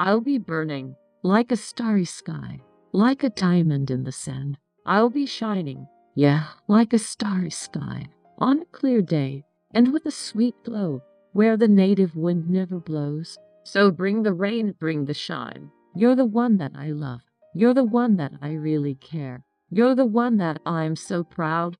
I'll be burning like a starry sky, like a diamond in the sand. I'll be shining, yeah, like a starry sky, on a clear day, and with a sweet glow where the native wind never blows. So bring the rain, bring the shine. You're the one that I love. You're the one that I really care. You're the one that I'm so proud